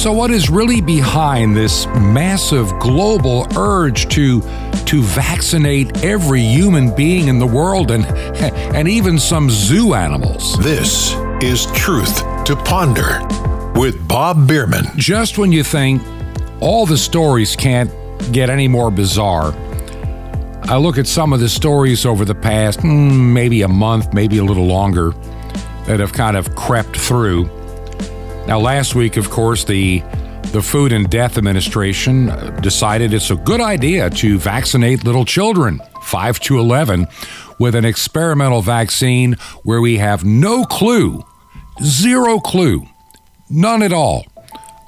So, what is really behind this massive global urge to to vaccinate every human being in the world and and even some zoo animals? This is Truth to Ponder with Bob Bierman. Just when you think all the stories can't get any more bizarre, I look at some of the stories over the past mm, maybe a month, maybe a little longer, that have kind of crept through. Now, last week, of course, the the Food and Death Administration uh, decided it's a good idea to vaccinate little children, 5 to 11, with an experimental vaccine where we have no clue, zero clue, none at all,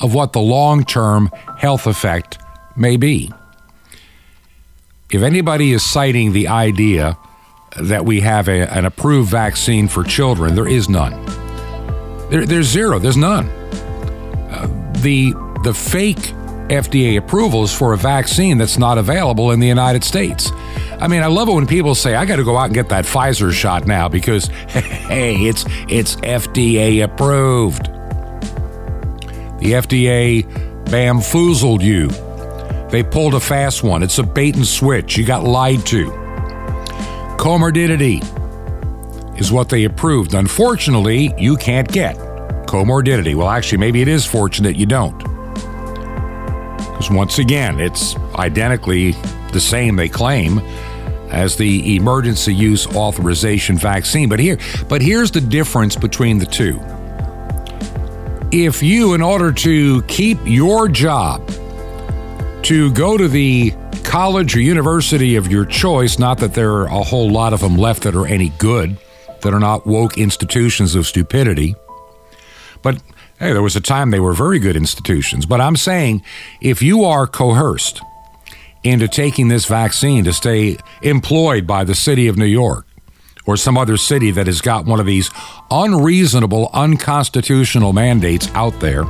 of what the long term health effect may be if anybody is citing the idea that we have a, an approved vaccine for children, there is none. There, there's zero. There's none. Uh, the the fake FDA approvals for a vaccine that's not available in the United States. I mean, I love it when people say, "I got to go out and get that Pfizer shot now because, hey, it's it's FDA approved." The FDA bamfoozled you they pulled a fast one. It's a bait and switch. You got lied to. Comirnaty is what they approved. Unfortunately, you can't get Comirnaty. Well, actually, maybe it is fortunate you don't. Because once again, it's identically the same, they claim, as the emergency use authorization vaccine. But here, but here's the difference between the two. If you, in order to keep your job, to go to the college or university of your choice, not that there are a whole lot of them left that are any good, that are not woke institutions of stupidity. But hey, there was a time they were very good institutions. But I'm saying if you are coerced into taking this vaccine to stay employed by the city of New York or some other city that has got one of these unreasonable, unconstitutional mandates out there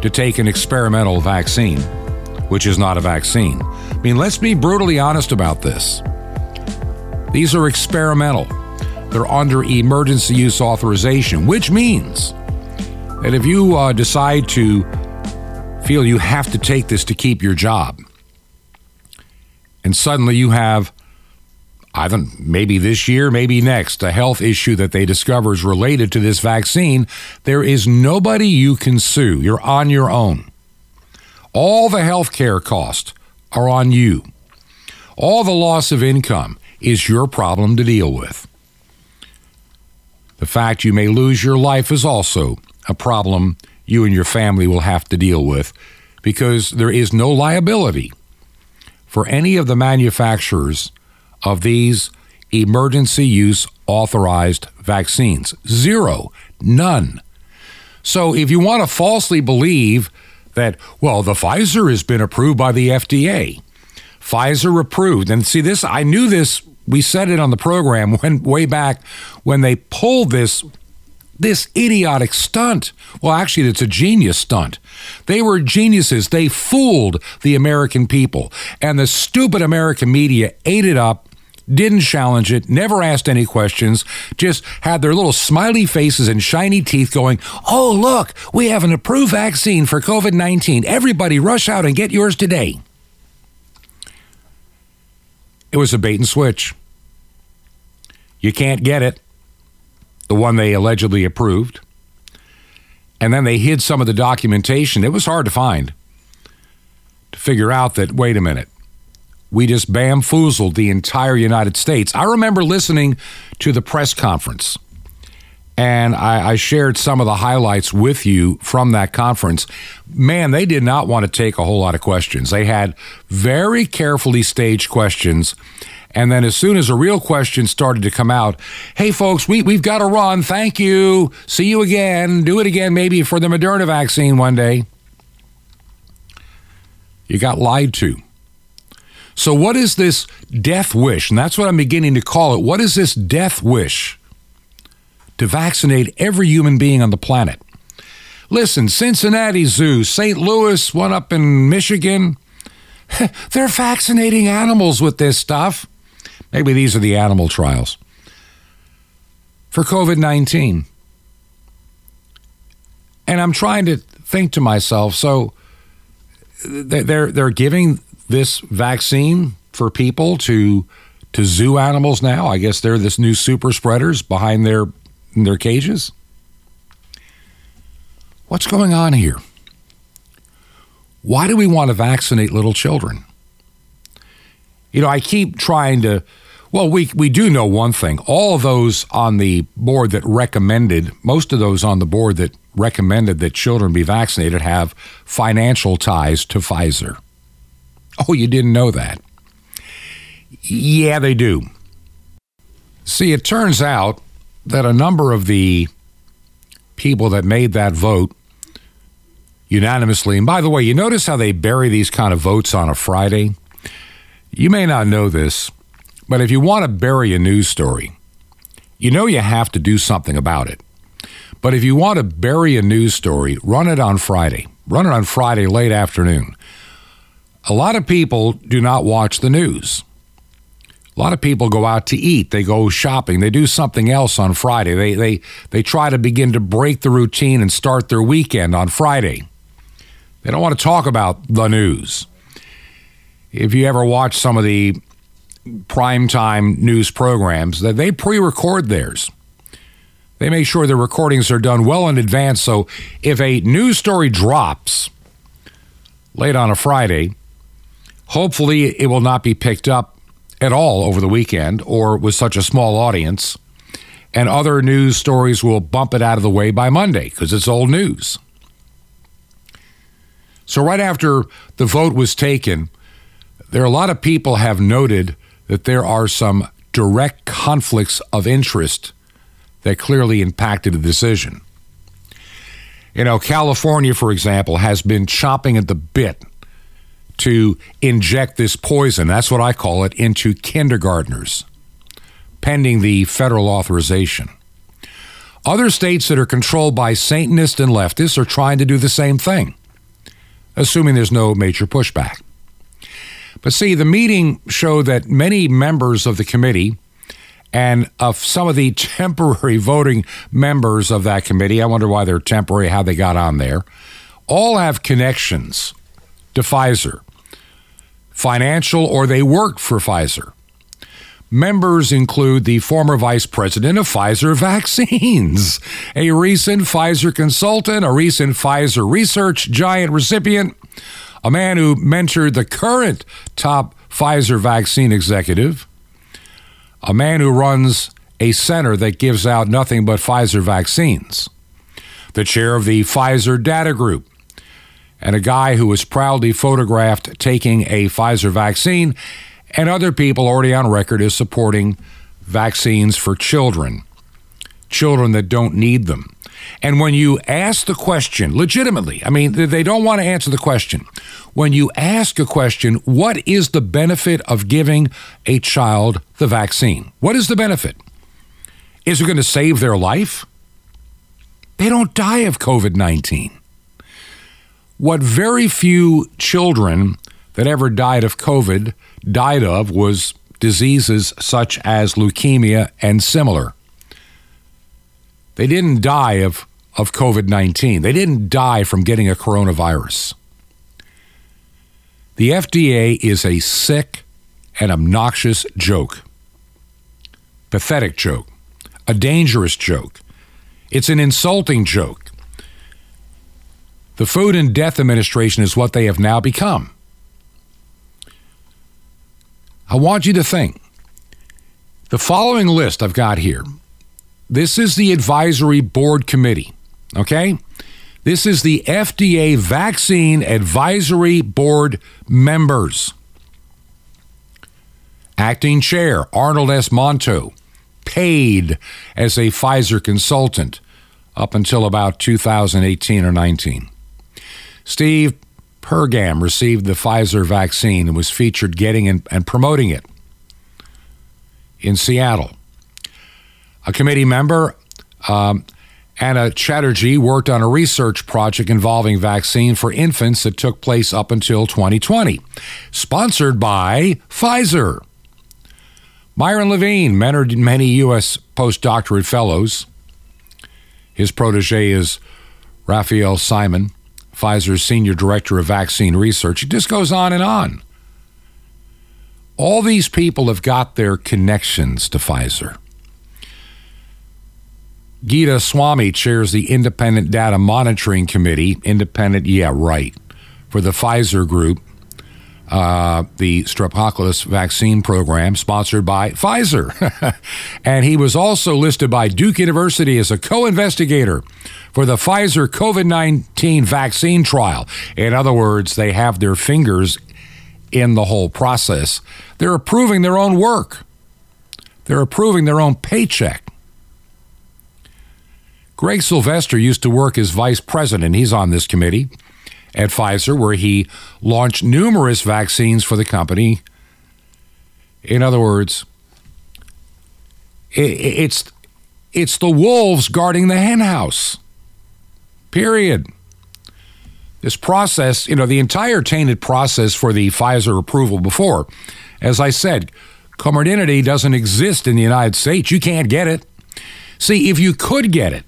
to take an experimental vaccine which is not a vaccine. I mean, let's be brutally honest about this. These are experimental, they're under emergency use authorization, which means that if you uh, decide to feel you have to take this to keep your job, and suddenly you have either maybe this year, maybe next, a health issue that they discover is related to this vaccine, there is nobody you can sue. You're on your own. All the health care costs are on you. All the loss of income is your problem to deal with. The fact you may lose your life is also a problem you and your family will have to deal with because there is no liability for any of the manufacturers of these emergency use authorized vaccines. Zero. None. So if you want to falsely believe that, well, the Pfizer has been approved by the FDA. Pfizer approved. And see, this, I knew this, we said it on the program when way back when they pulled this this idiotic stunt. Well, actually, it's a genius stunt. They were geniuses. They fooled the American people. And the stupid American media ate it up didn't challenge it, never asked any questions, just had their little smiley faces and shiny teeth going, Oh, look, we have an approved vaccine for COVID 19. Everybody rush out and get yours today. It was a bait and switch. You can't get it, the one they allegedly approved. And then they hid some of the documentation. It was hard to find to figure out that, wait a minute, we just bamfoozled the entire United States. I remember listening to the press conference, and I, I, shared some of the highlights with you from that conference. Man, they did not want to take a whole lot of questions. They had very carefully staged questions. And then, as soon as a real question started to come out, hey, folks, we, we've got to run. Thank you. See you again. Do it again, maybe for the Moderna vaccine one day. You got lied to. So, what is this death wish? And that's what I'm beginning to call it. What is this death wish? To vaccinate every human being on the planet. Listen, Cincinnati Zoo, St. Louis, one up in Michigan, they're vaccinating animals with this stuff. Maybe these are the animal trials for COVID 19. And I'm trying to think to myself, so they're they're giving this vaccine for people to to zoo animals now. I guess they're this new super spreaders behind their their cages. What's going on here? Why do we want to vaccinate little children? You know, I keep trying to well, we we do know one thing. All of those on the board that recommended, most of those on the board that recommended that children be vaccinated have financial ties to Pfizer. Oh, you didn't know that? Yeah, they do. See, it turns out that a number of the people that made that vote unanimously, and by the way, you notice how they bury these kind of votes on a Friday? You may not know this, but if you want to bury a news story, you know you have to do something about it. But if you want to bury a news story, run it on Friday. Run it on Friday late afternoon. A lot of people do not watch the news. A lot of people go out to eat, they go shopping, they do something else on Friday. They they they try to begin to break the routine and start their weekend on Friday. They don't want to talk about the news. If you ever watch some of the primetime news programs, that they pre-record theirs. They make sure the recordings are done well in advance so if a news story drops late on a Friday, hopefully it will not be picked up at all over the weekend or with such a small audience. And other news stories will bump it out of the way by Monday because it's old news. So, right after the vote was taken, there are a lot of people have noted that there are some direct conflicts of interest that clearly impacted the decision. You know, California, for example, has been chopping at the bit to inject this poison, that's what I call it, into kindergartners, pending the federal authorization. Other states that are controlled by Satanists and leftists are trying to do the same thing, assuming there's no major pushback. But see, the meeting showed that many members of the committee and of some of the temporary voting members of that committee, I wonder why they're temporary, how they got on there, all have connections to Pfizer, financial, or they worked for Pfizer. Members include the former vice president of Pfizer Vaccines, a recent Pfizer consultant, a recent Pfizer research giant recipient, a man who mentored the current top Pfizer vaccine executive, a man who runs a center that gives out nothing but Pfizer vaccines, the chair of the Pfizer Data Group, and a guy who was proudly photographed taking a Pfizer vaccine, and other people already on record as supporting vaccines for children, children that don't need them. And when you ask the question, legitimately, I mean, they don't want to answer the question. When you ask a question, what is the benefit of giving a child the vaccine? What is the benefit? Is it going to save their life? They don't die of COVID 19. What very few children that ever died of COVID died of was diseases such as leukemia and similar. They didn't die of, of COVID 19. They didn't die from getting a coronavirus. The FDA is a sick and obnoxious joke, pathetic joke, a dangerous joke. It's an insulting joke. The Food and Death Administration is what they have now become. I want you to think the following list I've got here this is the advisory board committee, okay? This is the FDA Vaccine Advisory Board members. Acting Chair Arnold S. Monto, paid as a Pfizer consultant up until about 2018 or 19. Steve Pergam received the Pfizer vaccine and was featured getting and, and promoting it in Seattle. A committee member, um, Anna Chatterjee, worked on a research project involving vaccine for infants that took place up until 2020, sponsored by Pfizer. Myron Levine mentored many U.S. postdoctorate fellows. His protege is Raphael Simon, Pfizer's senior director of vaccine research. It just goes on and on. All these people have got their connections to Pfizer. Geeta Swamy chairs the Independent Data Monitoring Committee. Independent, yeah, right. For the Pfizer Group, uh, the streptococcus vaccine program sponsored by Pfizer. and he was also listed by Duke University as a co investigator for the Pfizer COVID 19 vaccine trial. In other words, they have their fingers in the whole process. They're approving their own work, they're approving their own paycheck. Gregg Sylvester used to work as vice president. He's on this committee at Pfizer, where he launched numerous vaccines for the company. In other words, it's it's the wolves guarding the henhouse. Period. This process, you know, the entire tainted process for the Pfizer approval before, as I said, Comirnaty doesn't exist in the United States. You can't get it. See, if you could get it,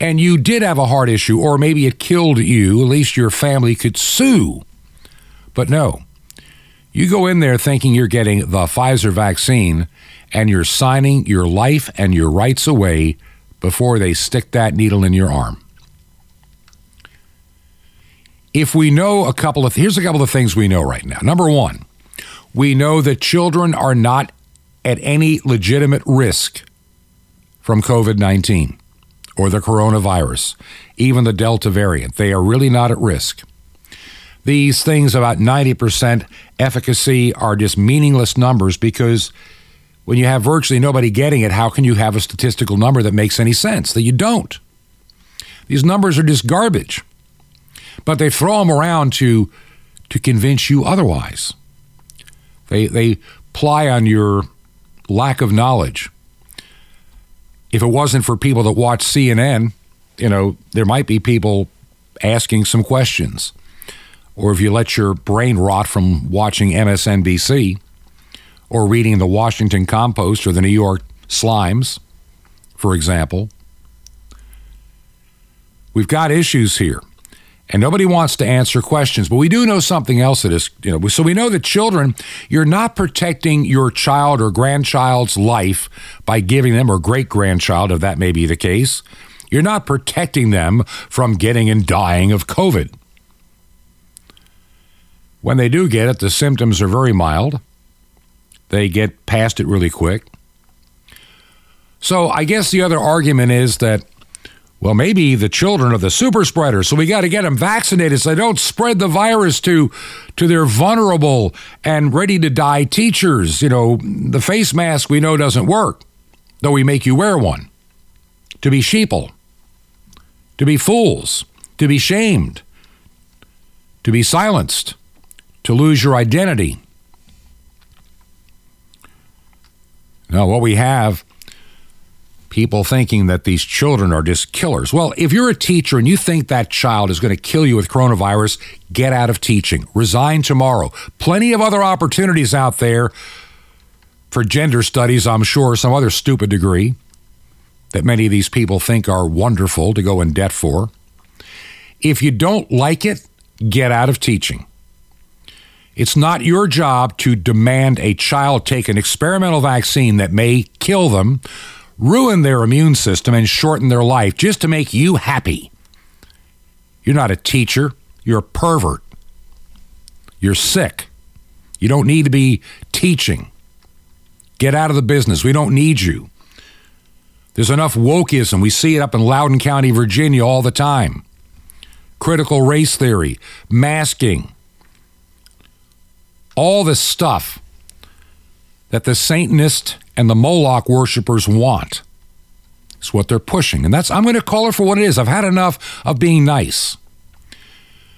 and you did have a heart issue, or maybe it killed you, at least your family could sue. But no, you go in there thinking you're getting the Pfizer vaccine, and you're signing your life and your rights away before they stick that needle in your arm. If we know a couple of, here's a couple of things we know right now. Number one, we know that children are not at any legitimate risk from COVID 19 or the coronavirus, even the Delta variant. They are really not at risk. These things about 90% efficacy are just meaningless numbers because when you have virtually nobody getting it, how can you have a statistical number that makes any sense? That you don't. These numbers are just garbage. But they throw them around to to convince you otherwise. They they ply on your lack of knowledge if it wasn't for people that watch CNN, you know, there might be people asking some questions. Or if you let your brain rot from watching MSNBC or reading the Washington Compost or the New York Slimes, for example, we've got issues here and nobody wants to answer questions. But we do know something else that is, you know, so we know that children, you're not protecting your child or grandchild's life by giving them, or great grandchild, if that may be the case. You're not protecting them from getting and dying of COVID. When they do get it, the symptoms are very mild. They get past it really quick. So I guess the other argument is that well, maybe the children are the super spreaders, so we got to get them vaccinated so they don't spread the virus to to their vulnerable and ready to die teachers. You know, the face mask we know doesn't work, though we make you wear one. To be sheeple, to be fools, to be shamed, to be silenced, to lose your identity. Now, what we have people thinking that these children are just killers. Well, if you're a teacher and you think that child is going to kill you with coronavirus, get out of teaching. Resign tomorrow. Plenty of other opportunities out there for gender studies, I'm sure, some other stupid degree that many of these people think are wonderful to go in debt for. If you don't like it, get out of teaching. It's not your job to demand a child take an experimental vaccine that may kill them ruin their immune system and shorten their life just to make you happy. You're not a teacher, you're a pervert. You're sick. You don't need to be teaching. Get out of the business. We don't need you. There's enough wokeism. We see it up in Loudoun County, Virginia all the time. Critical race theory, masking, all this stuff that the Satanist and the Moloch worshippers want. It's what they're pushing. And that's, I'm going to call it for what it is. I've had enough of being nice.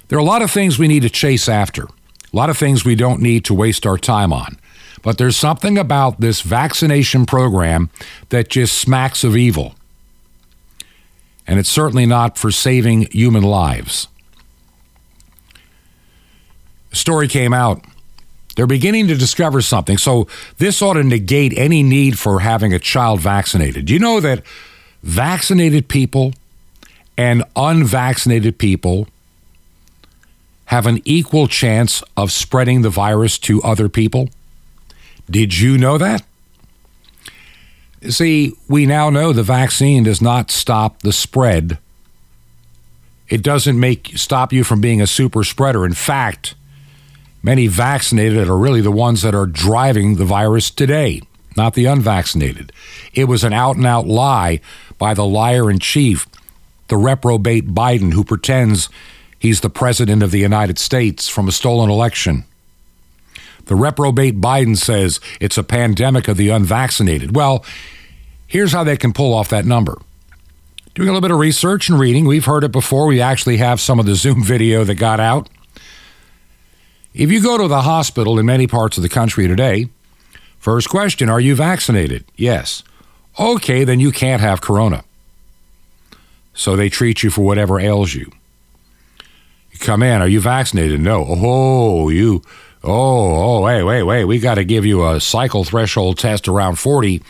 There are a lot of things we need to chase after, a lot of things we don't need to waste our time on. But there's something about this vaccination program that just smacks of evil. And it's certainly not for saving human lives. A story came out they're beginning to discover something. So this ought to negate any need for having a child vaccinated. Do you know that vaccinated people and unvaccinated people have an equal chance of spreading the virus to other people? Did you know that? See, we now know the vaccine does not stop the spread. It doesn't make stop you from being a super spreader. In fact, many vaccinated are really the ones that are driving the virus today, not the unvaccinated. It was an out and out lie by the liar in chief, the reprobate Biden, who pretends he's the president of the United States from a stolen election. The reprobate Biden says it's a pandemic of the unvaccinated. Well, here's how they can pull off that number. Doing a little bit of research and reading, we've heard it before. We actually have some of the Zoom video that got out. If you go to the hospital in many parts of the country today, first question Are you vaccinated? Yes. Okay, then you can't have corona. So they treat you for whatever ails you. You come in, are you vaccinated? No. Oh, you Oh, oh, wait, wait, wait. We got to give you a cycle threshold test around 40.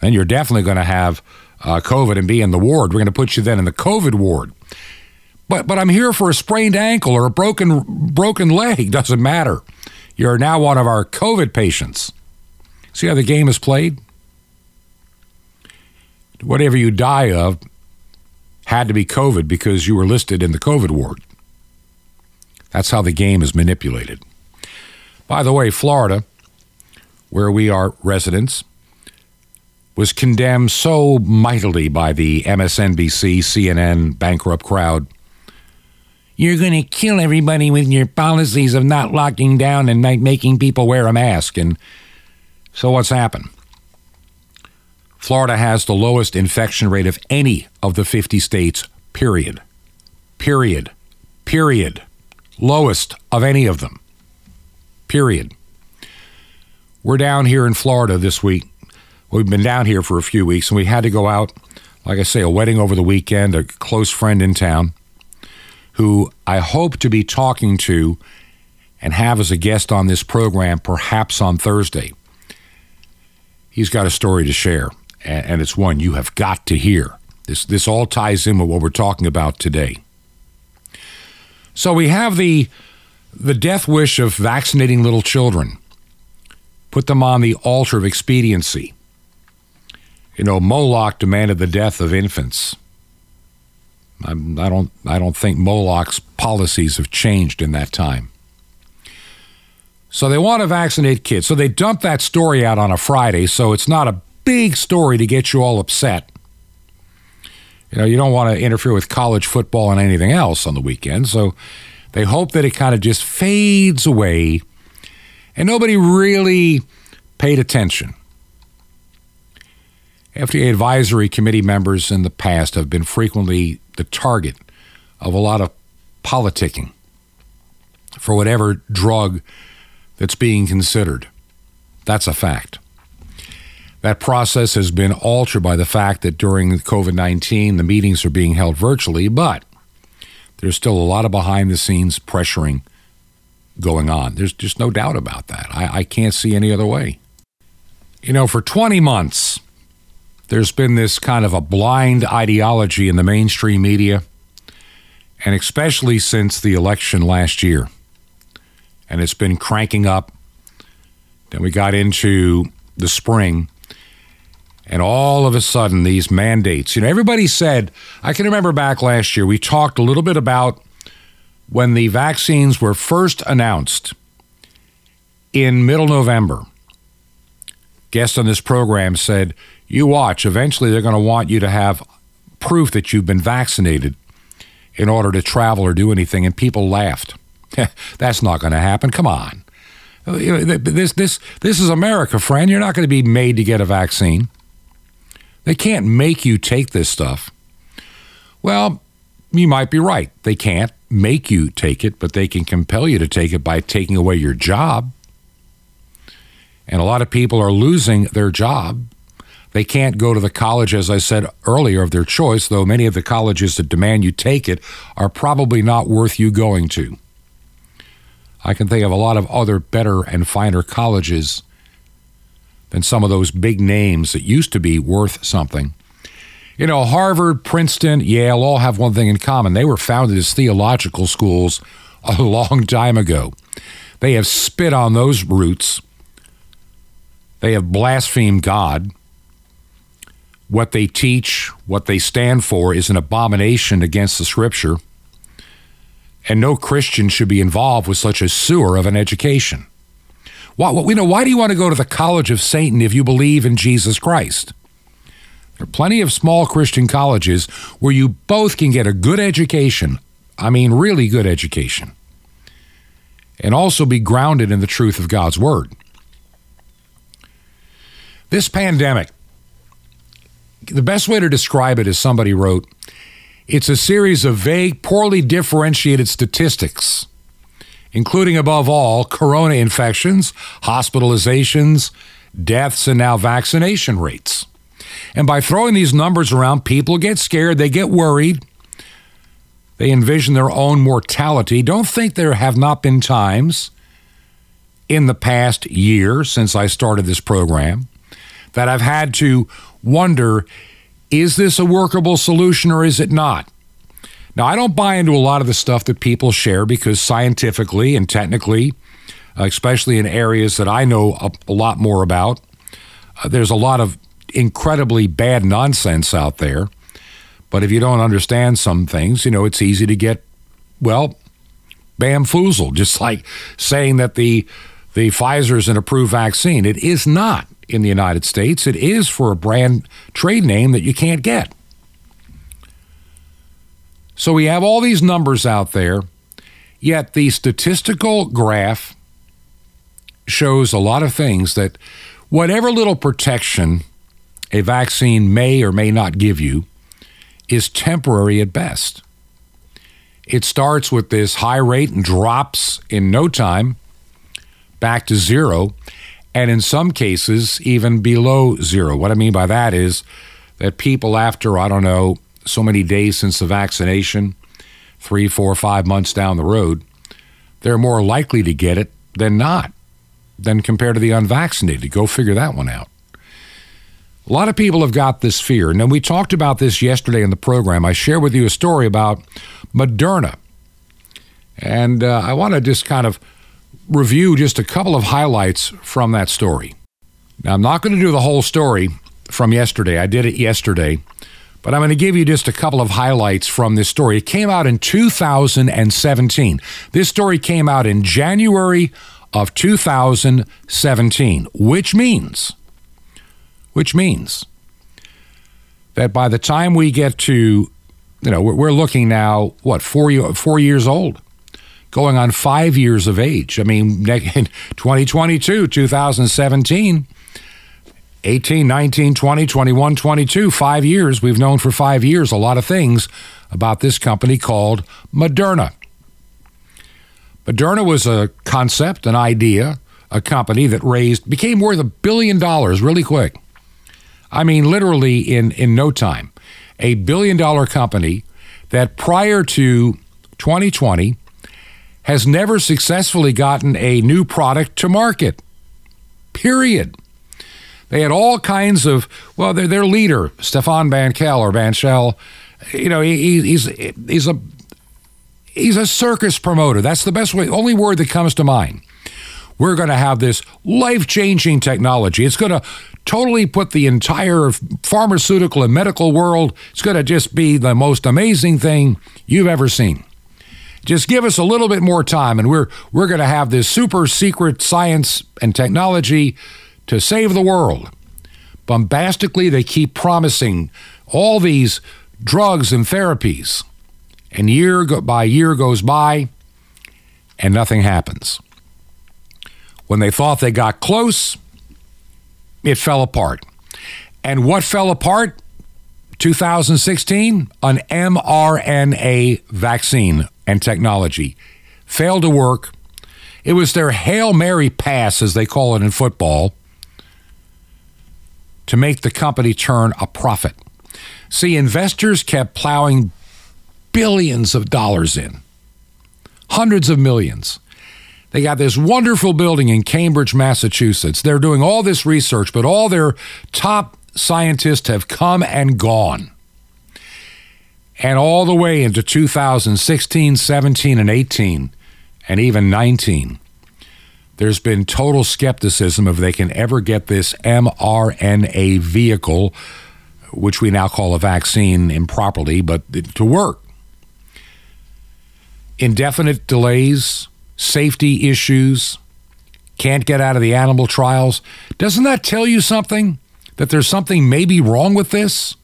Then you're definitely going to have uh, COVID and be in the ward. We're going to put you then in the COVID ward. But, but I'm here for a sprained ankle or a broken, broken leg. Doesn't matter. You're now one of our COVID patients. See how the game is played? Whatever you die of had to be COVID because you were listed in the COVID ward. That's how the game is manipulated. By the way, Florida, where we are residents, was condemned so mightily by the MSNBC, CNN bankrupt crowd. You're going to kill everybody with your policies of not locking down and not making people wear a mask. And so what's happened? Florida has the lowest infection rate of any of the 50 states, period. Period. Period. Lowest of any of them period. We're down here in Florida this week. We've been down here for a few weeks and we had to go out, like I say, a wedding over the weekend, a close friend in town who I hope to be talking to and have as a guest on this program perhaps on Thursday. He's got a story to share, and it's one you have got to hear. This, this all ties in with what we're talking about today. So we have the the death wish of vaccinating little children, put them on the altar of expediency. You know, Moloch demanded the death of infants. I, I don't, I don't think Moloch's policies have changed in that time. So they want to vaccinate kids. So they dump that story out on a Friday, so it's not a big story to get you all upset. You know, you don't want to interfere with college football and anything else on the weekend. So they hope that it kind of just fades away and nobody really paid attention. FDA advisory committee members in the past have been frequently the target of a lot of politicking for whatever drug that's being considered. That's a fact. That process has been altered by the fact that during COVID 19, the meetings are being held virtually, but there's still a lot of behind the scenes pressuring going on. There's just no doubt about that. I, I can't see any other way. You know, for 20 months, there's been this kind of a blind ideology in the mainstream media, and especially since the election last year. And it's been cranking up. Then we got into the spring, and all of a sudden, these mandates, you know, everybody said, I can remember back last year, we talked a little bit about when the vaccines were first announced in middle November. Guest on this program said, You watch, eventually they're going to want you to have proof that you've been vaccinated in order to travel or do anything. And people laughed. That's not going to happen. Come on. Uh, this, this, this is America, friend. You're not going to be made to get a vaccine. They can't make you take this stuff. Well, you might be right. They can't make you take it, but they can compel you to take it by taking away your job. And a lot of people are losing their job. They can't go to the college, as I said earlier, of their choice, though many of the colleges that demand you take it are probably not worth you going to. I can think of a lot of other better and finer colleges than some of those big names that used to be worth something. You know, Harvard, Princeton, Yale all have one thing in common. They were founded as theological schools a long time ago. They have spit on those roots. They have blasphemed God. What they teach, what they stand for, is an abomination against the scripture. And no Christian should be involved with such a sewer of an education. Why, you know, why do you want to go to the college of Satan if you believe in Jesus Christ? There are plenty of small Christian colleges where you both can get a good education. I mean, really good education. And also be grounded in the truth of God's Word. This pandemic, the best way to describe it is somebody wrote, it's a series of vague, poorly differentiated statistics, including, above all, corona infections, hospitalizations, deaths, and now vaccination rates. And by throwing these numbers around, people get scared, they get worried, they envision their own mortality. Don't think there have not been times in the past year since I started this program that I've had to wonder is this a workable solution or is it not? Now, I don't buy into a lot of the stuff that people share because scientifically and technically, uh, especially in areas that I know a, a lot more about, uh, there's a lot of incredibly bad nonsense out there. But if you don't understand some things, you know, it's easy to get, well, bamfoozled, just like saying that the the Pfizer is an approved vaccine. It is not in the United States. It is for a brand trade name that you can't get. So we have all these numbers out there, yet the statistical graph shows a lot of things that whatever little protection a vaccine may or may not give you is temporary at best. It starts with this high rate and drops in no time back to zero and in some cases, even below zero. What I mean by that is that people, after, I don't know, so many days since the vaccination, three, four, five months down the road, they're more likely to get it than not, than compared to the unvaccinated. Go figure that one out. A lot of people have got this fear. And we talked about this yesterday in the program. I shared with you a story about Moderna. And uh, I want to just kind of review just a couple of highlights from that story. Now, I'm not going to do the whole story from yesterday. I did it yesterday, but I'm going to give you just a couple of highlights from this story. It came out in 2017. This story came out in January of 2017, which means, which means that by the time we get to, you know, we're looking now, what, four, four years old going on five years of age. I mean, in 2022, 2017, 18, 19, 20, 21, 22, five years. We've known for five years a lot of things about this company called Moderna. Moderna was a concept, an idea, a company that raised, became worth a billion dollars really quick. I mean, literally in, in no time. A billion dollar company that prior to 2020 has never successfully gotten a new product to market. Period. They had all kinds of, well, their, their leader, Stéphane Bancel or Bancel, you know, he, he's, he's a he's a circus promoter. That's the best way, only word that comes to mind. We're going to have this life changing technology. It's going to totally put the entire pharmaceutical and medical world, it's going to just be the most amazing thing you've ever seen. Just give us a little bit more time, and we're we're going to have this super secret science and technology to save the world. Bombastically, they keep promising all these drugs and therapies, and year by year goes by, and nothing happens. When they thought they got close, it fell apart. And what fell apart? 2016, an mRNA vaccine and technology. Failed to work. It was their Hail Mary pass, as they call it in football, to make the company turn a profit. See, investors kept plowing billions of dollars in, hundreds of millions. They got this wonderful building in Cambridge, Massachusetts. They're doing all this research, but all their top scientists have come and gone and all the way into 2016, 17, and 18, and even 19, there's been total skepticism if they can ever get this mRNA vehicle, which we now call a vaccine improperly, but to work. Indefinite delays, safety issues, can't get out of the animal trials. Doesn't that tell you something? That there's something maybe wrong with this?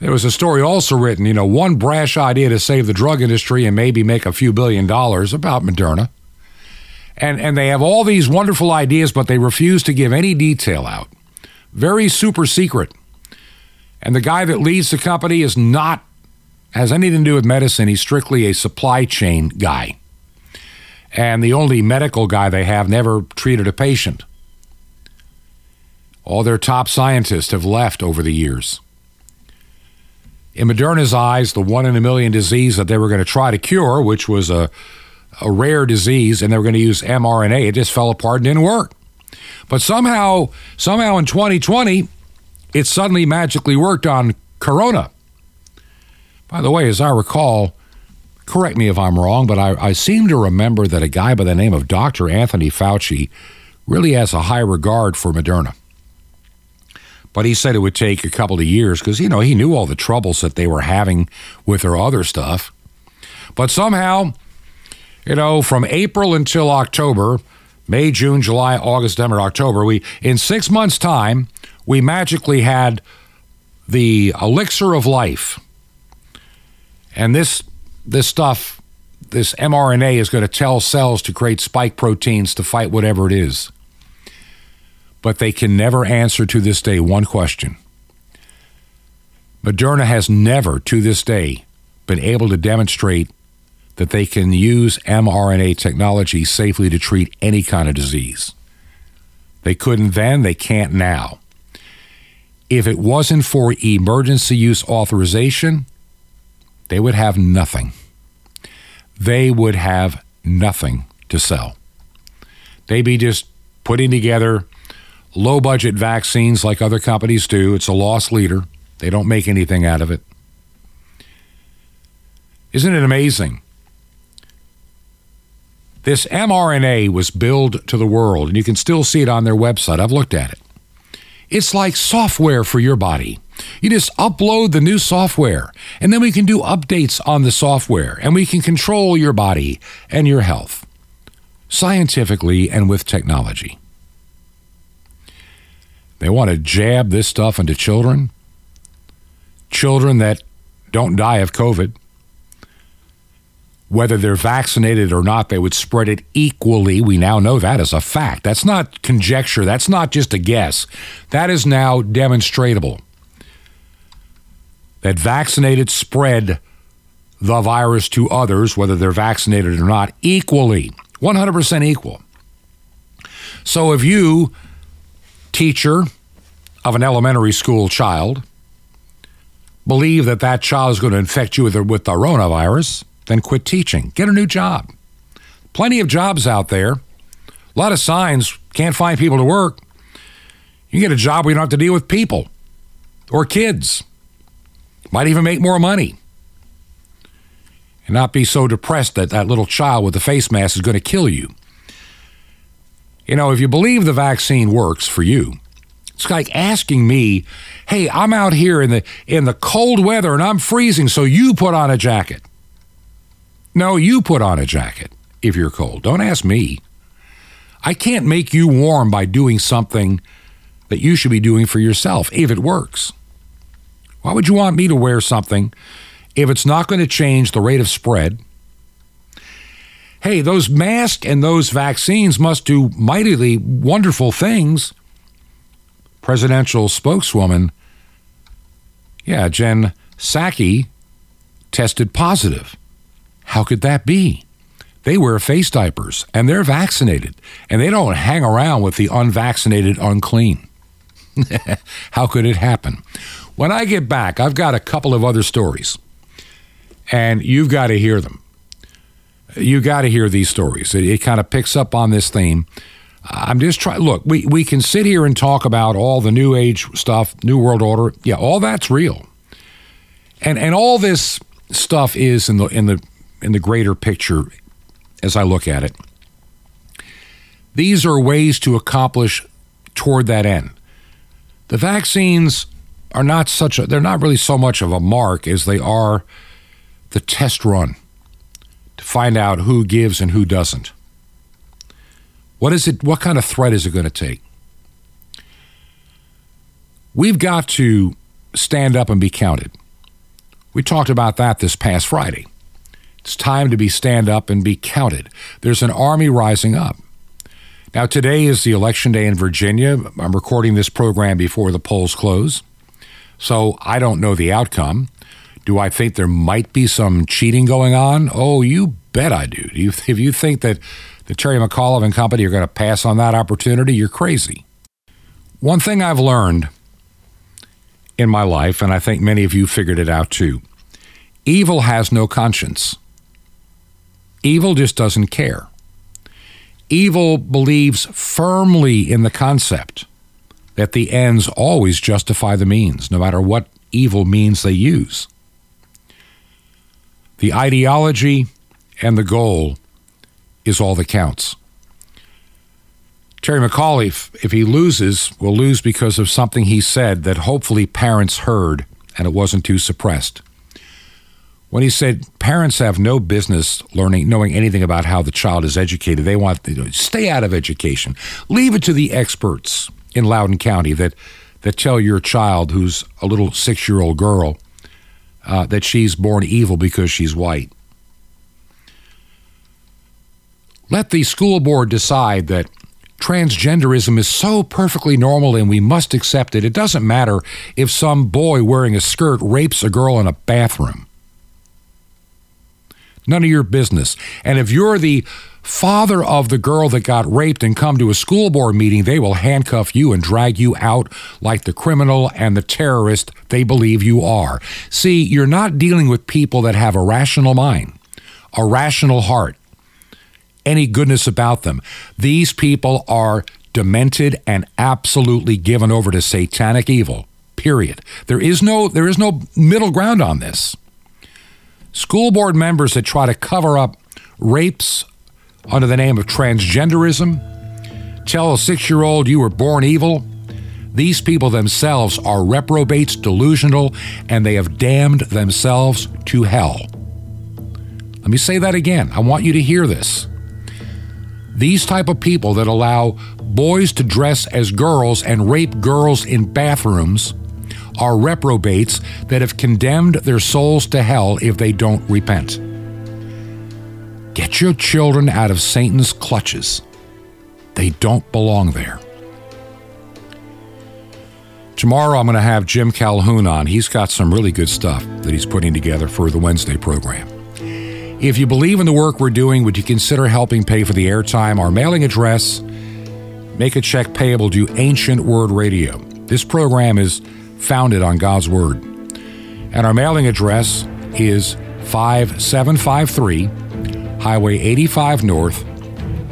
There was a story also written, you know, one brash idea to save the drug industry and maybe make a few billion dollars about Moderna. And, and they have all these wonderful ideas, but they refuse to give any detail out. Very super secret. And the guy that leads the company is not, has anything to do with medicine. He's strictly a supply chain guy. And the only medical guy they have never treated a patient. All their top scientists have left over the years. In Moderna's eyes, the one in a million disease that they were going to try to cure, which was a, a rare disease, and they were going to use mRNA, it just fell apart and didn't work. But somehow, somehow in 2020, it suddenly magically worked on corona. By the way, as I recall, correct me if I'm wrong, but I, I seem to remember that a guy by the name of Dr. Anthony Fauci really has a high regard for Moderna. But he said it would take a couple of years because, you know, he knew all the troubles that they were having with their other stuff. But somehow, you know, from April until October, May, June, July, August, September, October, we in six months' time, we magically had the elixir of life. And this this stuff, this mRNA is going to tell cells to create spike proteins to fight whatever it is but they can never answer to this day one question. Moderna has never, to this day, been able to demonstrate that they can use mRNA technology safely to treat any kind of disease. They couldn't then, they can't now. If it wasn't for emergency use authorization, they would have nothing. They would have nothing to sell. They'd be just putting together low budget vaccines like other companies do. It's a loss leader. They don't make anything out of it. Isn't it amazing? This mRNA was billed to the world, and you can still see it on their website. I've looked at it. It's like software for your body. You just upload the new software, and then we can do updates on the software, and we can control your body and your health scientifically and with technology. They want to jab this stuff into children, children that don't die of COVID. Whether they're vaccinated or not, they would spread it equally. We now know that as a fact. That's not conjecture. That's not just a guess. That is now demonstrable. That vaccinated spread the virus to others, whether they're vaccinated or not, equally, 100% equal. So if you teacher of an elementary school child believe that that child is going to infect you with the, with the coronavirus, then quit teaching. Get a new job. Plenty of jobs out there. A lot of signs. Can't find people to work. You get a job where you don't have to deal with people or kids. Might even make more money. And not be so depressed that that little child with the face mask is going to kill you. You know, if you believe the vaccine works for you, it's like asking me, "Hey, I'm out here in the in the cold weather and I'm freezing, so you put on a jacket." No, you put on a jacket if you're cold. Don't ask me. I can't make you warm by doing something that you should be doing for yourself if it works. Why would you want me to wear something if it's not going to change the rate of spread? Hey, those masks and those vaccines must do mightily wonderful things. Presidential spokeswoman, yeah, Jen Psaki, tested positive. How could that be? They wear face diapers and they're vaccinated, and they don't hang around with the unvaccinated unclean. How could it happen? When I get back, I've got a couple of other stories, and you've got to hear them you got to hear these stories. It, it kind of picks up on this theme. I'm just trying. Look, we, we can sit here and talk about all the new age stuff, new world order. Yeah, all that's real, and and all this stuff is in the in the in the greater picture as I look at it. These are ways to accomplish toward that end. The vaccines are not such a, they're not really so much of a mark as they are the test run to find out who gives and who doesn't. What is it what kind of threat is it going to take? We've got to stand up and be counted. We talked about that this past Friday. It's time to be stand up and be counted. There's an army rising up. Now, today is the election day in Virginia. I'm recording this program before the polls close, so I don't know the outcome. Do I think there might be some cheating going on? Oh, you bet I do. If you think that the Terry McAuliffe and company are going to pass on that opportunity, you're crazy. One thing I've learned in my life, and I think many of you figured it out too evil has no conscience. Evil just doesn't care. Evil believes firmly in the concept that the ends always justify the means, no matter what evil means they use. The ideology and the goal is all that counts. Terry McAuliffe, if he loses, will lose because of something he said that hopefully parents heard and it wasn't too suppressed. When he said parents have no business learning, knowing anything about how the child is educated, they want to stay out of education. Leave it to the experts in Loudoun County that, that tell your child, who's a little six year old girl, uh, that she's born evil because she's white. Let the school board decide that transgenderism is so perfectly normal and we must accept it. It doesn't matter if some boy wearing a skirt rapes a girl in a bathroom. None of your business. And if you're the father of the girl that got raped and come to a school board meeting, they will handcuff you and drag you out like the criminal and the terrorist they believe you are. See, you're not dealing with people that have a rational mind, a rational heart any goodness about them. These people are demented and absolutely given over to satanic evil. Period. There is no there is no middle ground on this. School board members that try to cover up rapes under the name of transgenderism, tell a 6-year-old you were born evil, these people themselves are reprobates, delusional, and they have damned themselves to hell. Let me say that again. I want you to hear this. These type of people that allow boys to dress as girls and rape girls in bathrooms are reprobates that have condemned their souls to hell if they don't repent. Get your children out of Satan's clutches. They don't belong there. Tomorrow, I'm going to have Jim Calhoun on. He's got some really good stuff that he's putting together for the Wednesday program. If you believe in the work we're doing, would you consider helping pay for the airtime? Our mailing address, make a check payable to Ancient Word Radio. This program is founded on God's Word. And our mailing address is 5753 Highway 85 North,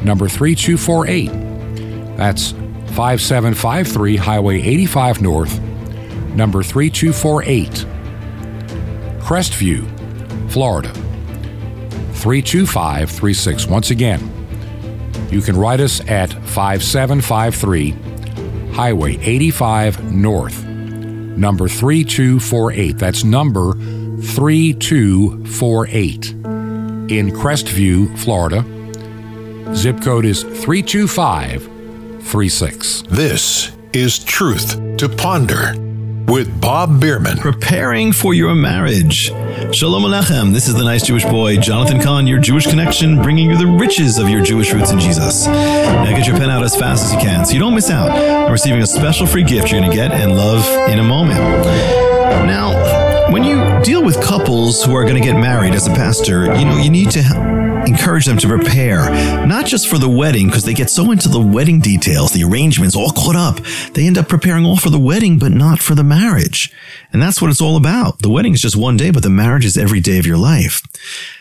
number 3248. That's 5753 Highway 85 North, number 3248. Crestview, Florida 32536. Once again, you can write us at 5753 Highway 85 North, number 3248. That's number 3248 in Crestview, Florida. Zip code is 32536. This is Truth to Ponder with Bob Bierman. Preparing for your marriage. Shalom Alechem. This is the nice Jewish boy, Jonathan Cahn, your Jewish connection, bringing you the riches of your Jewish roots in Jesus. Now get your pen out as fast as you can so you don't miss out on receiving a special free gift you're going to get and love in a moment. Now, when you deal with couples who are going to get married as a pastor, you know, you need to encourage them to prepare, not just for the wedding, because they get so into the wedding details, the arrangements, all caught up. They end up preparing all for the wedding, but not for the marriage. And that's what it's all about. The wedding is just one day, but the marriage is every day of your life.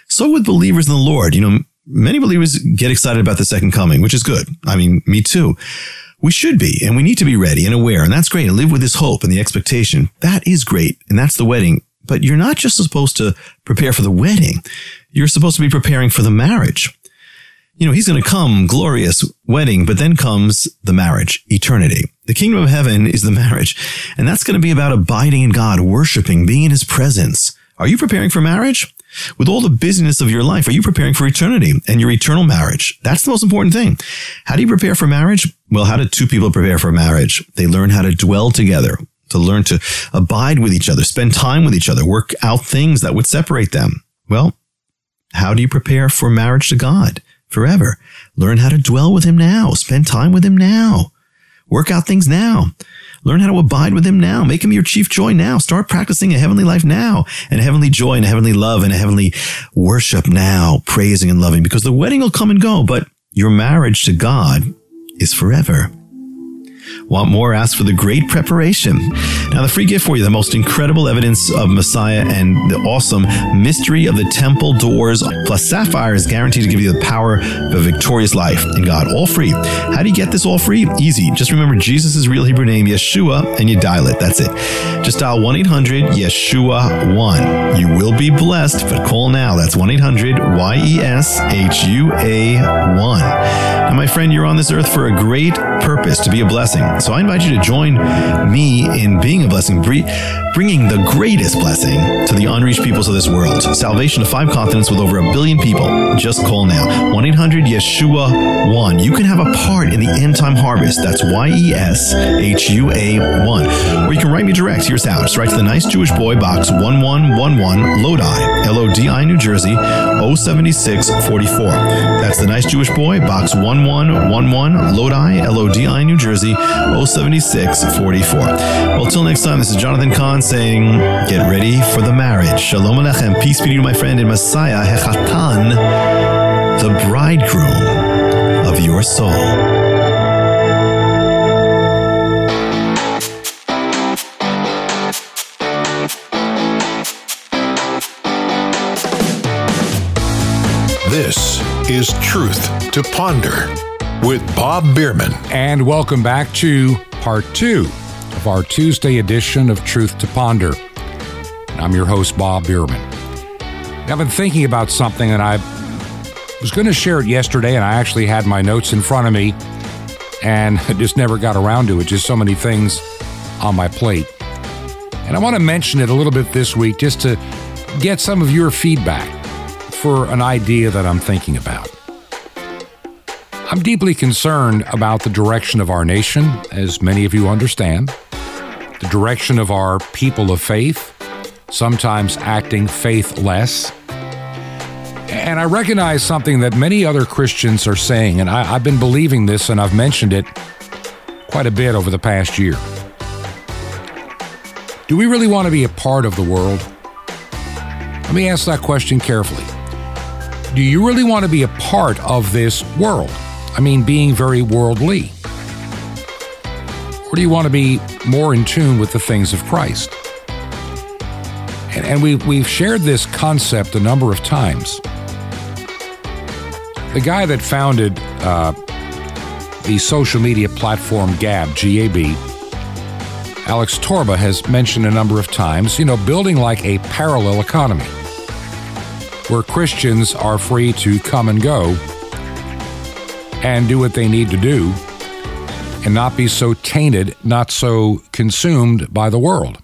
So with believers in the Lord, you know, many believers get excited about the second coming, which is good. I mean, me too. We should be, and we need to be ready and aware, and that's great. And live with this hope and the expectation. That is great, and that's the wedding. But you're not just supposed to prepare for the wedding. You're supposed to be preparing for the marriage. You know, he's going to come glorious wedding, but then comes the marriage, eternity. The kingdom of heaven is the marriage. And that's going to be about abiding in God, worshiping, being in his presence. Are you preparing for marriage? With all the busyness of your life, are you preparing for eternity and your eternal marriage? That's the most important thing. How do you prepare for marriage? Well, how do two people prepare for marriage? They learn how to dwell together, to learn to abide with each other, spend time with each other, work out things that would separate them. Well, how do you prepare for marriage to God forever? Learn how to dwell with Him now, spend time with Him now, work out things now. Learn how to abide with him now. Make him your chief joy now. Start practicing a heavenly life now and a heavenly joy and a heavenly love and a heavenly worship now, praising and loving because the wedding will come and go, but your marriage to God is forever. Want more? Ask for the great preparation. Now, the free gift for you, the most incredible evidence of Messiah and the awesome mystery of the temple doors, plus Sapphire is guaranteed to give you the power of a victorious life in God. All free. How do you get this all free? Easy. Just remember Jesus' real Hebrew name, Yeshua, and you dial it. That's it. Just dial 1 800 Yeshua 1. You will be blessed, but call now. That's 1 800 Y E S H U A 1. Now, my friend, you're on this earth for a great purpose to be a blessing. So I invite you to join me in being a blessing, bringing the greatest blessing to the unreached peoples of this world. Salvation to five continents with over a billion people. Just call now 1 800 Yeshua 1. You can have a part in the end time harvest. That's Y E S H U A 1. Or you can write me direct. Here's how. Just write to the Nice Jewish Boy, Box 1111, Lodi, L O D I, New Jersey, 07644. That's the Nice Jewish Boy, Box 1111, Lodi, L O D I, New Jersey, 07644. Well, till next time, this is Jonathan Cahn saying, get ready for the marriage. Shalom Alechem. Peace be to you, my friend, in Messiah, Hechatan, the bridegroom of your soul. This is Truth to Ponder with Bob Bierman. And welcome back to part two of our Tuesday edition of Truth to Ponder. I'm your host, Bob Bierman. I've been thinking about something and I was going to share it yesterday, and I actually had my notes in front of me and I just never got around to it. Just so many things on my plate. And I want to mention it a little bit this week just to get some of your feedback for an idea that I'm thinking about. I'm deeply concerned about the direction of our nation, as many of you understand, the direction of our people of faith, sometimes acting faithless. And I recognize something that many other Christians are saying, and I, have been believing this and I've mentioned it quite a bit over the past year. Do we really want to be a part of the world? Let me ask that question carefully. Do you really want to be a part of this world? I mean, being very worldly? Or do you want to be more in tune with the things of Christ? And, and we, we've shared this concept a number of times. The guy that founded uh, the social media platform Gab, G-A-B, Alex Torba has mentioned a number of times, you know, building like a parallel economy where Christians are free to come and go and do what they need to do and not be so tainted, not so consumed by the world.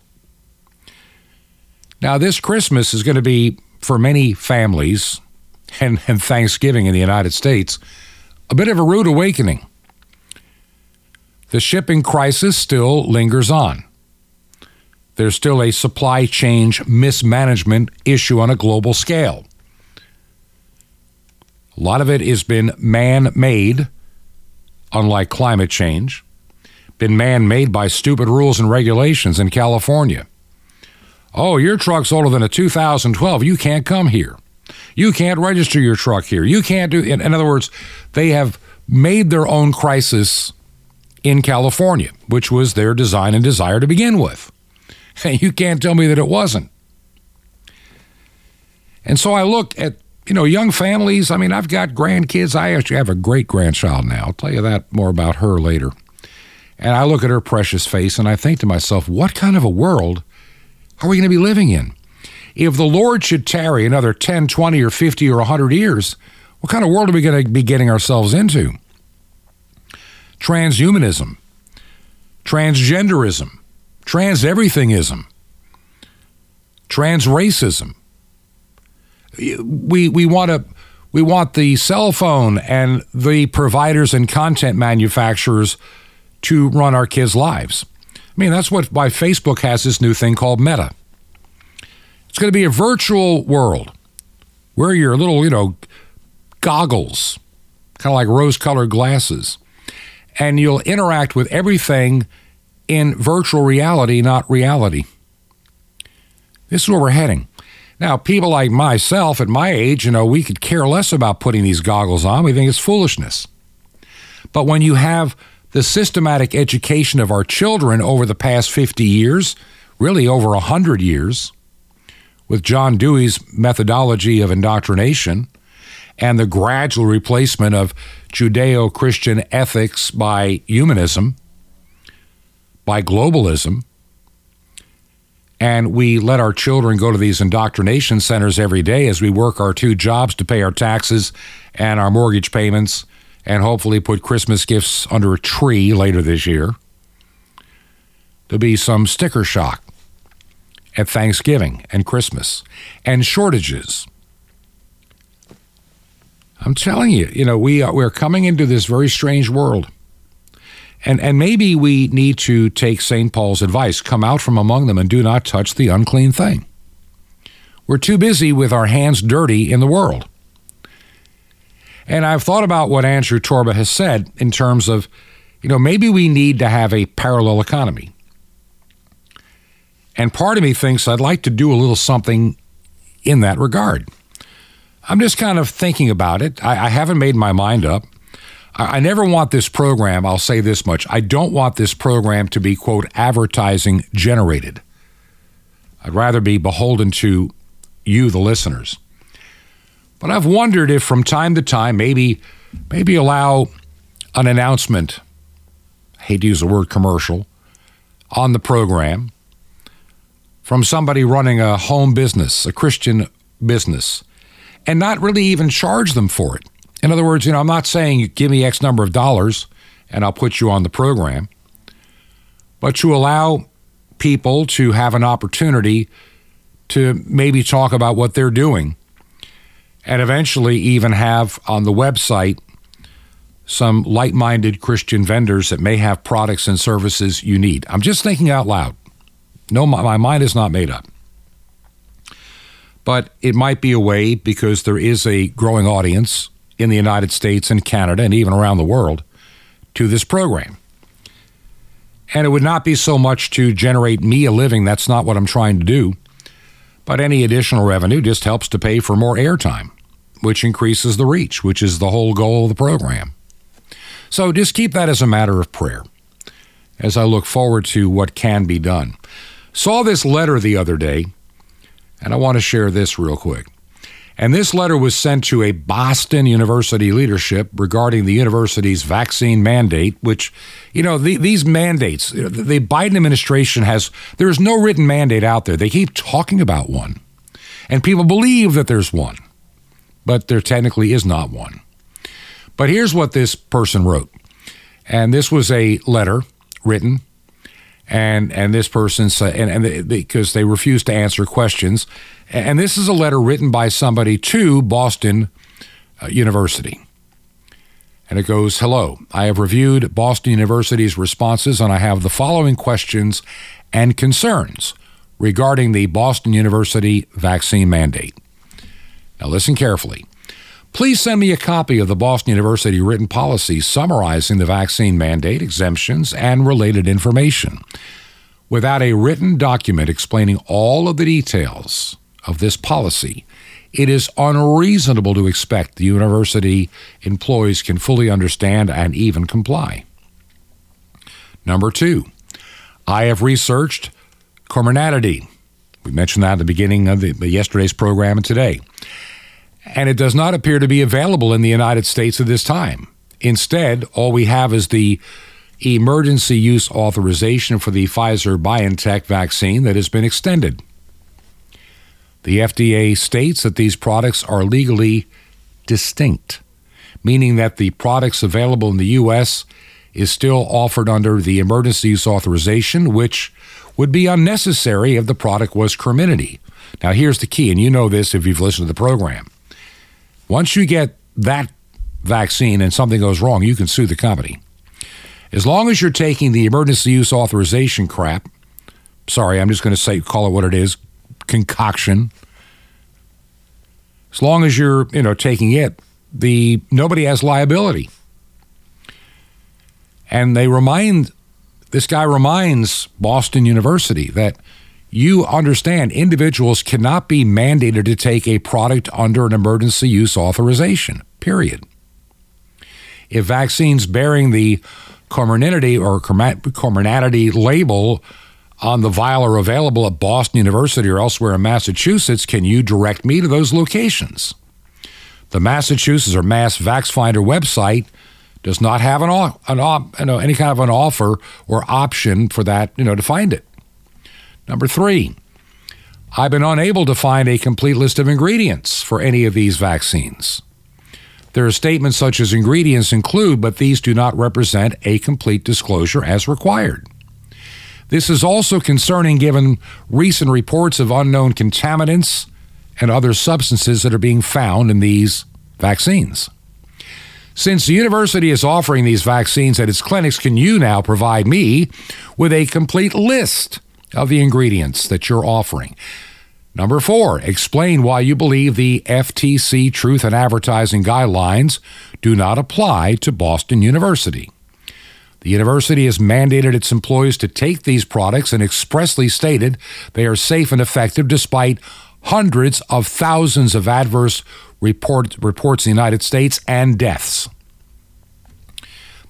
Now, this Christmas is going to be, for many families and, and Thanksgiving in the United States, a bit of a rude awakening. The shipping crisis still lingers on. There's still a supply chain mismanagement issue on a global scale. A lot of it has been man made, unlike climate change, been man made by stupid rules and regulations in California. Oh, your truck's older than a 2012. You can't come here. You can't register your truck here. You can't do. In, in other words, they have made their own crisis in California, which was their design and desire to begin with. You can't tell me that it wasn't. And so I look at you know, young families. I mean, I've got grandkids. I actually have a great grandchild now. I'll tell you that more about her later. And I look at her precious face and I think to myself, what kind of a world are we going to be living in? if the Lord should tarry another 10, 20, or 50, or 100 years, what kind of world are we going to be getting ourselves into? Transhumanism, transgenderism, trans everythingism, trans racism. We, we want to we want the cell phone and the providers and content manufacturers to run our kids' lives. I mean, that's what why Facebook has this new thing called Meta. It's going to be a virtual world. Wear your little, you know, goggles, kind of like rose colored glasses, and you'll interact with everything in virtual reality, not reality. This is where we're heading. Now, people like myself at my age, you know, we could care less about putting these goggles on. We think it's foolishness. But when you have the systematic education of our children over the past 50 years, really over 100 years, with John Dewey's methodology of indoctrination, and the gradual replacement of Judeo Christian ethics by humanism, by globalism, and we let our children go to these indoctrination centers every day as we work our two jobs to pay our taxes and our mortgage payments and hopefully put Christmas gifts under a tree later this year. There'll be some sticker shock at Thanksgiving and Christmas and shortages I'm telling you, you know, we are, we're coming into this very strange world. And, and maybe we need to take St. Paul's advice come out from among them and do not touch the unclean thing. We're too busy with our hands dirty in the world. And I've thought about what Andrew Torba has said in terms of, you know, maybe we need to have a parallel economy. And part of me thinks I'd like to do a little something in that regard. I'm just kind of thinking about it. I, I haven't made my mind up. I, never want this program, I'll say this much I don't want this program to be, quote, advertising generated. I'd rather be beholden to you, the listeners. But I've wondered if from time to time, maybe, maybe allow an announcement, I hate to use the word commercial, on the program from somebody running a home business, a Christian business and not really even charge them for it. In other words, you know, I'm not saying give me X number of dollars and I'll put you on the program, but to allow people to have an opportunity to maybe talk about what they're doing and eventually even have on the website some like minded Christian vendors that may have products and services you need. I'm just thinking out loud. No, my, my mind is not made up but it might be a way because there is a growing audience in the United States and Canada and even around the world to this program. And it would not be so much to generate me a living, that's not what I'm trying to do. But any additional revenue just helps to pay for more airtime, which increases the reach, which is the whole goal of the program. So just keep that as a matter of prayer as I look forward to what can be done. Saw this letter the other day and I want to share this real quick. And this letter was sent to a Boston University leadership regarding the university's vaccine mandate, which, you know, the, these mandates, the Biden administration has, there is no written mandate out there. They keep talking about one. And people believe that there's one, but there technically is not one. But here's what this person wrote. And this was a letter written and and this person said and, and they, because they refused to answer questions. And this is a letter written by somebody to boston uh, university. And it goes hello i have reviewed boston university's responses and i have the following questions and concerns regarding the boston university vaccine mandate. Now listen carefully Please send me a copy of the Boston University written policy summarizing the vaccine mandate, exemptions, and related information. Without a written document explaining all of the details of this policy, it is unreasonable to expect the university employees can fully understand and even comply. Number two, I have researched Comirnaty. We mentioned that at the beginning of the, yesterday's program and today and it does not appear to be available in the United States at this time. Instead, all we have is the emergency use authorization for the Pfizer BioNTech vaccine that has been extended. The FDA states that these products are legally distinct, meaning that the products available in the U.S. is still offered under the emergency use authorization, which would be unnecessary if the product was Comirnaty. Now, here's the key, and you know this if you've listened to the program. Once you get that vaccine and something goes wrong, you can sue the company. As long as you're taking the emergency use authorization crap, sorry, I'm just going to say call it what it is, concoction. As long as you're, you know, taking it, the nobody has liability. And they remind this guy reminds Boston University that you understand individuals cannot be mandated to take a product under an emergency use authorization. Period. If vaccines bearing the Comirnaty or Comirnaty label on the vial are available at Boston University or elsewhere in Massachusetts, can you direct me to those locations? The Massachusetts or Mass Vax Finder website does not have an, an you know, any kind of an offer or option for that, you know, to find it. Number three, I've been unable to find a complete list of ingredients for any of these vaccines. There are statements such as ingredients include, but these do not represent a complete disclosure as required. This is also concerning given recent reports of unknown contaminants and other substances that are being found in these vaccines. Since the university is offering these vaccines at its clinics, can you now provide me with a complete list of the ingredients that you're offering? Number four, explain why you believe the FTC Truth and Advertising guidelines do not apply to Boston University. The university has mandated its employees to take these products and expressly stated they are safe and effective despite hundreds of thousands of adverse report, reports in the United States and deaths.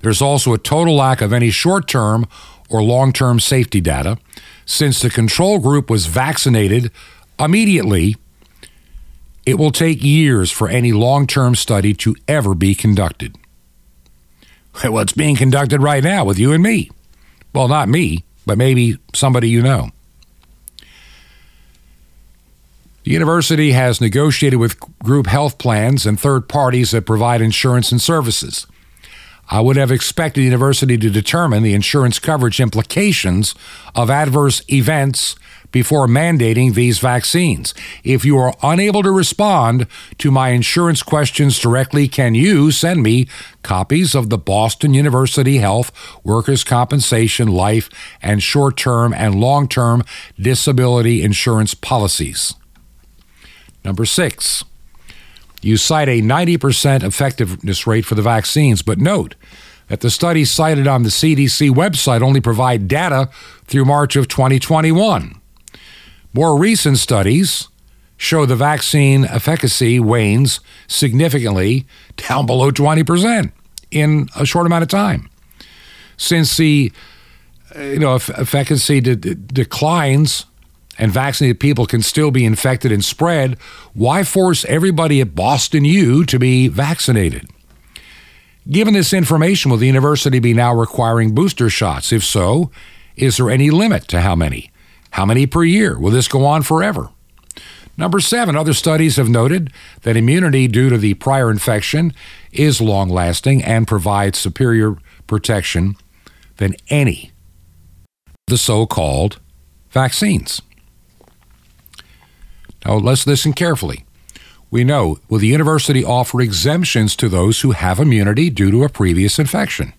There's also a total lack of any short term or long term safety data since the control group was vaccinated immediately. It will take years for any long term study to ever be conducted. Well, it's being conducted right now with you and me. Well, not me, but maybe somebody you know. The university has negotiated with group health plans and third parties that provide insurance and services. I would have expected the university to determine the insurance coverage implications of adverse events before mandating these vaccines. If you are unable to respond to my insurance questions directly, can you send me copies of the Boston University Health Workers' Compensation Life and Short Term and Long Term Disability Insurance policies? Number six, you cite a 90% effectiveness rate for the vaccines, but note that the studies cited on the CDC website only provide data through March of 2021. More recent studies show the vaccine efficacy wanes significantly down below 20% in a short amount of time. Since the you know efficacy de- declines and vaccinated people can still be infected and spread, why force everybody at Boston U to be vaccinated? Given this information, will the university be now requiring booster shots? If so, is there any limit to how many? How many per year? Will this go on forever? Number seven, other studies have noted that immunity due to the prior infection is long lasting and provides superior protection than any the so called vaccines. Now, let's listen carefully. We know will the university offer exemptions to those who have immunity due to a previous infection?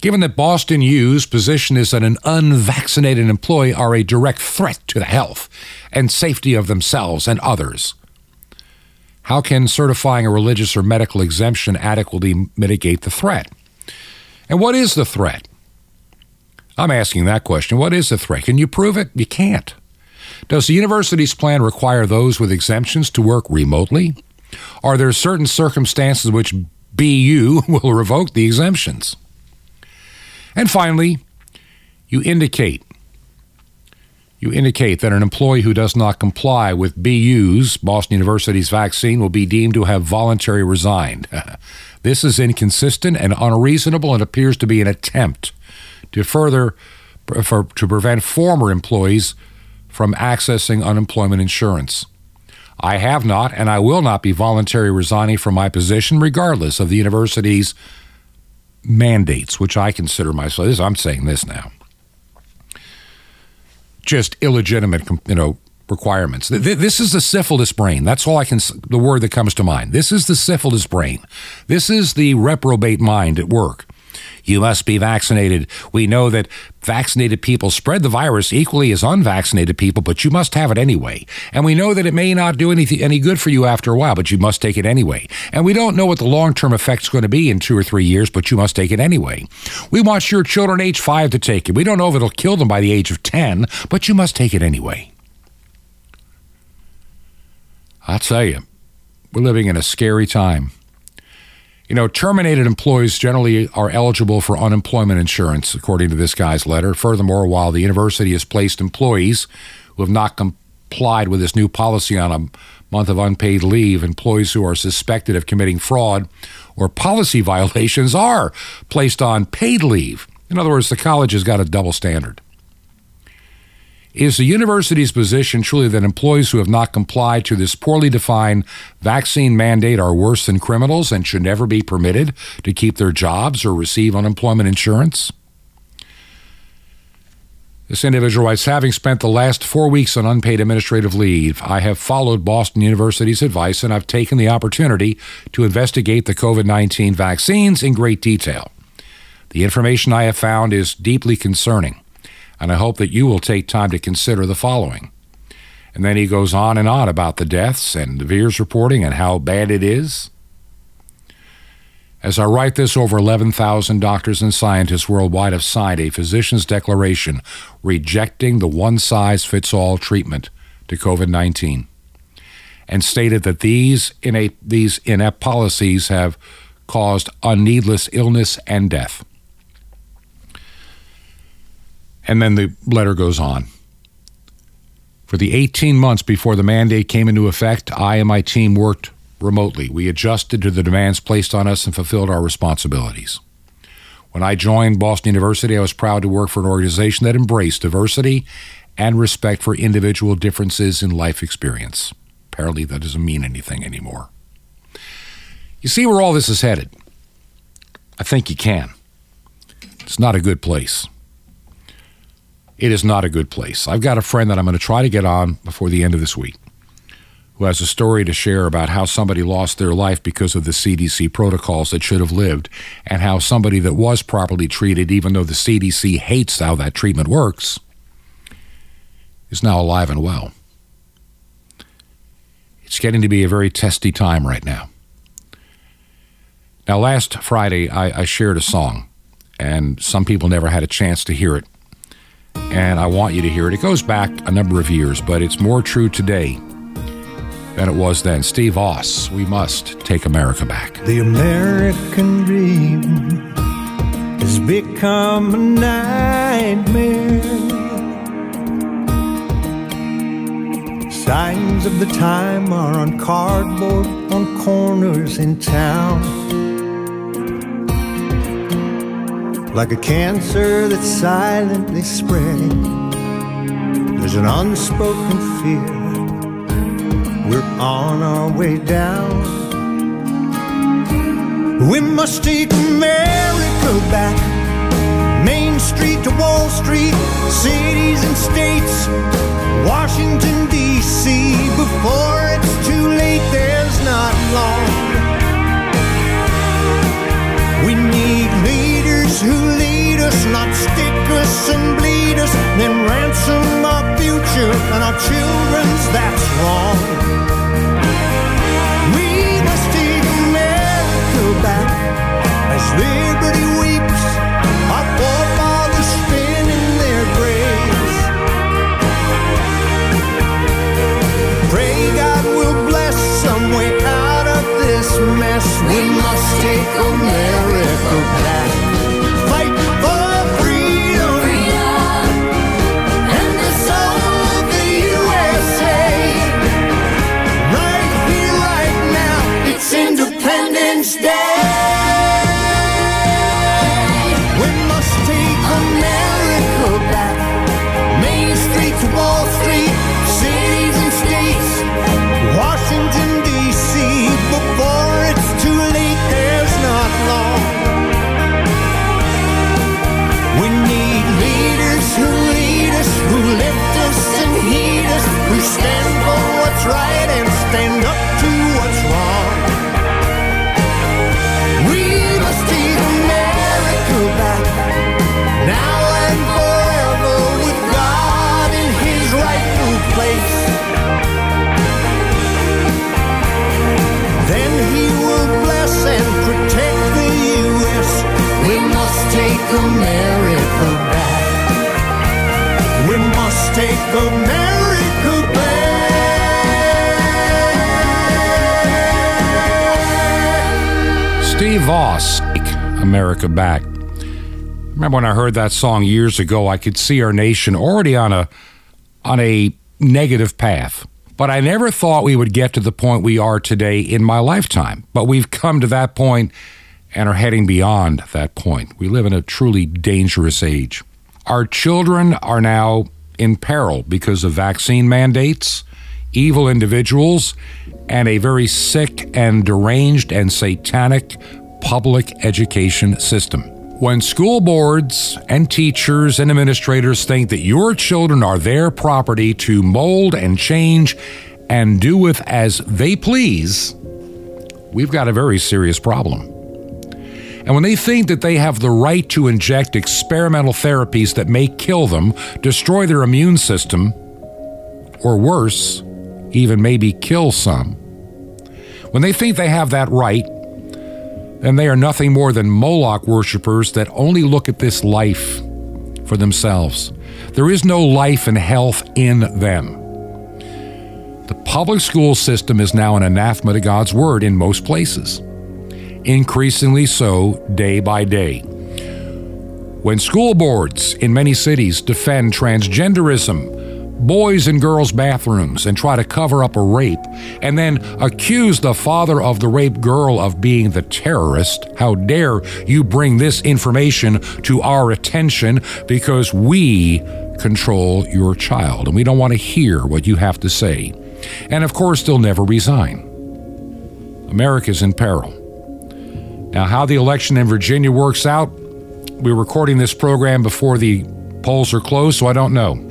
Given that Boston U's position is that an unvaccinated employee are a direct threat to the health and safety of themselves and others, how can certifying a religious or medical exemption adequately mitigate the threat? And what is the threat? I'm asking that question. What is the threat? Can you prove it? You can't. Does the university's plan require those with exemptions to work remotely? Are there certain circumstances in which BU will revoke the exemptions? And finally, you indicate you indicate that an employee who does not comply with BU's Boston University's vaccine will be deemed to have voluntarily resigned. this is inconsistent and unreasonable and appears to be an attempt to further for, to prevent former employees from accessing unemployment insurance. I have not and I will not be voluntarily resigning from my position, regardless of the university's mandates, which I consider myself. This, I'm saying this now. Just illegitimate, you know, requirements. This is the syphilis brain. That's all I can. The word that comes to mind. This is the syphilis brain. This is the reprobate mind at work. You must be vaccinated. We know that vaccinated people spread the virus equally as unvaccinated people, but you must have it anyway. And we know that it may not do anything, any good for you after a while, but you must take it anyway. And we don't know what the long term effect's going to be in two or three years, but you must take it anyway. We want your children age five to take it. We don't know if it'll kill them by the age of 10, but you must take it anyway. I'll tell you, we're living in a scary time. You know, terminated employees generally are eligible for unemployment insurance, according to this guy's letter. Furthermore, while the university has placed employees who have not complied with this new policy on a month of unpaid leave, employees who are suspected of committing fraud or policy violations are placed on paid leave. In other words, the college has got a double standard. Is the university's position truly that employees who have not complied to this poorly defined vaccine mandate are worse than criminals and should never be permitted to keep their jobs or receive unemployment insurance? This individual writes Having spent the last four weeks on unpaid administrative leave, I have followed Boston University's advice and I've taken the opportunity to investigate the COVID 19 vaccines in great detail. The information I have found is deeply concerning and I hope that you will take time to consider the following. And then he goes on and on about the deaths and the VAERS reporting and how bad it is. As I write this, over 11,000 doctors and scientists worldwide have signed a physician's declaration rejecting the one size fits all treatment to COVID 19 and stated that these, inept, these inept policies have caused unneedless illness and death. And then the letter goes on. For the 18 months before the mandate came into effect, I and my team worked remotely. We adjusted to the demands placed on us and fulfilled our responsibilities. When I joined Boston University, I was proud to work for an organization that embraced diversity and respect for individual differences in life experience. Apparently, that doesn't mean anything anymore. You see where all this is headed? I think you can. It's not a good place it is not a good place. I've got a friend that I'm going to try to get on before the end of this week who has a story to share about how somebody lost their life because of the CDC protocols that should have lived, and how somebody that was properly treated, even though the CDC hates how that treatment works, is now alive and well. It's getting to be a very testy time right now. Now, last Friday, I, I shared a song, and some people never had a chance to hear it and I want you to hear it. It goes back a number of years, but it's more true today than it was then. Steve Vaus, we must take America back. The American dream has become a nightmare. Signs of the time are on cardboard on corners in town. Like a cancer that's silently spreading. There's an unspoken fear. We're on our way down. We must take America back. Main Street to Wall Street, cities and states, Washington, D.C. Before it's too late, there's not long. Who lead us, not stick us and bleed us, then ransom our future and our children's. That's wrong. We must take America back as liberty weeps. right and stand up to what's wrong. We must take America back now and forever with God in His rightful place. Then He will bless and protect the U.S. We must take America back. We must take America. Vaus, America Back. Remember when I heard that song years ago, I could see our nation already on a on a negative path. But I never thought we would get to the point we are today in my lifetime. But we've come to that point and are heading beyond that point. We live in a truly dangerous age. Our children are now in peril because of vaccine mandates, evil individuals, and a very sick and deranged and satanic public education system. When school boards and teachers and administrators think that your children are their property to mold and change and do with as they please, we've got a very serious problem. And when they think that they have the right to inject experimental therapies that may kill them, destroy their immune system, or worse, even maybe kill some, when they think they have that right, then they are nothing more than Moloch worshippers that only look at this life for themselves. There is no life and health in them. The public school system is now an anathema to God's word in most places, increasingly so day by day. When school boards in many cities defend transgenderism, boys and girls' bathrooms and try to cover up a rape, and then accuse the father of the raped girl of being the terrorist. How dare you bring this information to our attention because we control your child and we don't want to hear what you have to say. And of course, they'll never resign. America's in peril. Now, how the election in Virginia works out, we're recording this program before the polls are closed, so I don't know.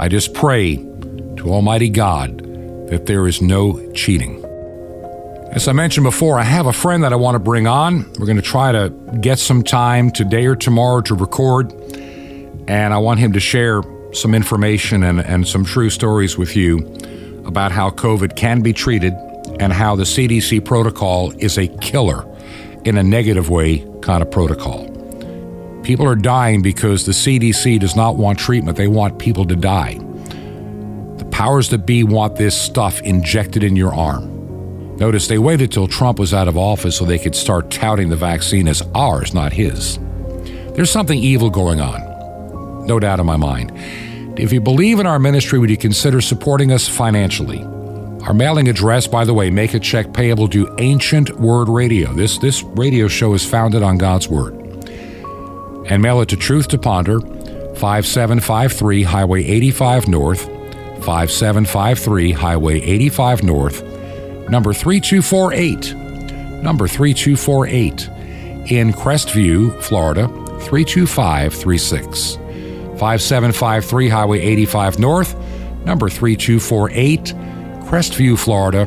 I just pray to Almighty God that there is no cheating. As I mentioned before, I have a friend that I want to bring on. We're going to try to get some time today or tomorrow to record, and I want him to share some information and, and some true stories with you about how COVID can be treated and how the CDC protocol is a killer in a negative way kind of protocol. People are dying because the CDC does not want treatment, they want people to die. The powers that be want this stuff injected in your arm. Notice they waited till Trump was out of office so they could start touting the vaccine as ours, not his. There's something evil going on, no doubt in my mind. If you believe in our ministry, would you consider supporting us financially? Our mailing address, by the way, make a check payable to Ancient Word Radio. This, this radio show is founded on God's Word. And mail it to Truth to Ponder, 5753 Highway 85 North, 5753 Highway 85 North, number 3248, number 3248, in Crestview, Florida, 32536. 5753 Highway 85 North, number 3248, Crestview, Florida